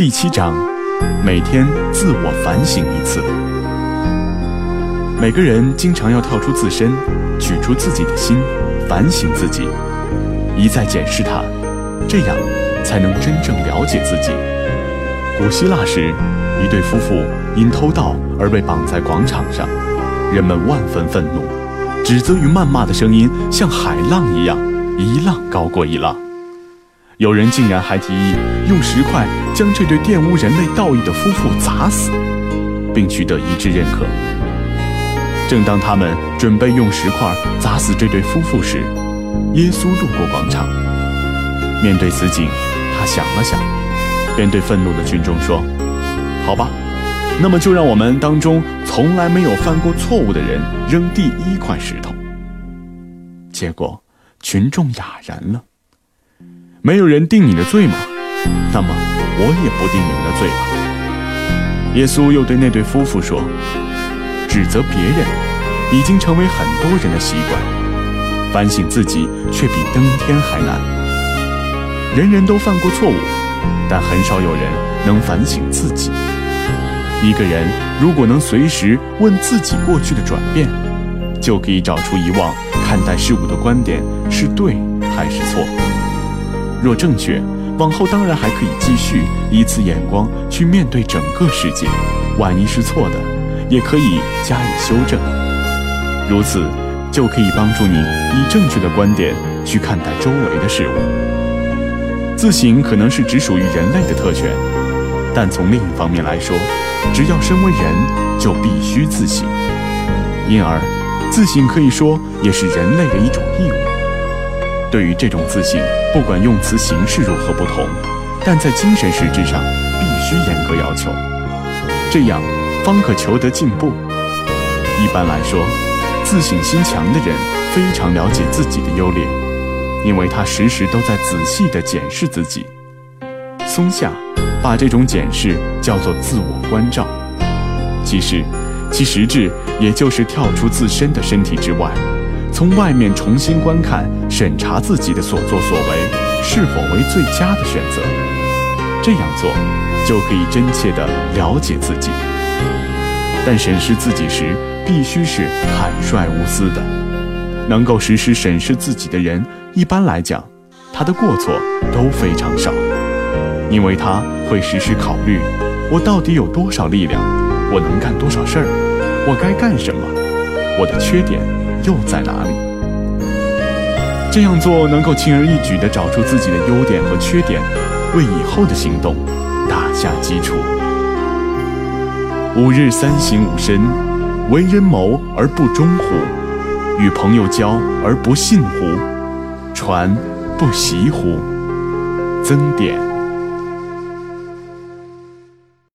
第七章，每天自我反省一次。每个人经常要跳出自身，取出自己的心，反省自己，一再检视它，这样才能真正了解自己。古希腊时，一对夫妇因偷盗而被绑在广场上，人们万分愤怒，指责与谩骂的声音像海浪一样，一浪高过一浪。有人竟然还提议用石块将这对玷污人类道义的夫妇砸死，并取得一致认可。正当他们准备用石块砸死这对夫妇时，耶稣路过广场。面对此景，他想了想，便对愤怒的群众说：“好吧，那么就让我们当中从来没有犯过错误的人扔第一块石头。”结果，群众哑然了。没有人定你的罪吗？那么我也不定你们的罪吧。耶稣又对那对夫妇说：“指责别人已经成为很多人的习惯，反省自己却比登天还难。人人都犯过错误，但很少有人能反省自己。一个人如果能随时问自己过去的转变，就可以找出以往看待事物的观点是对还是错。”若正确，往后当然还可以继续以此眼光去面对整个世界；万一是错的，也可以加以修正。如此，就可以帮助你以正确的观点去看待周围的事物。自省可能是只属于人类的特权，但从另一方面来说，只要身为人，就必须自省。因而，自省可以说也是人类的一种义务。对于这种自信，不管用词形式如何不同，但在精神实质上必须严格要求，这样方可求得进步。一般来说，自省心强的人非常了解自己的优劣，因为他时时都在仔细地检视自己。松下把这种检视叫做自我关照，其实其实质也就是跳出自身的身体之外。从外面重新观看、审查自己的所作所为是否为最佳的选择，这样做就可以真切地了解自己。但审视自己时，必须是坦率无私的。能够实时审视自己的人，一般来讲，他的过错都非常少，因为他会时时考虑：我到底有多少力量？我能干多少事儿？我该干什么？我的缺点？又在哪里？这样做能够轻而易举地找出自己的优点和缺点，为以后的行动打下基础。吾日三省吾身：为人谋而不忠乎？与朋友交而不信乎？传不习乎？增点。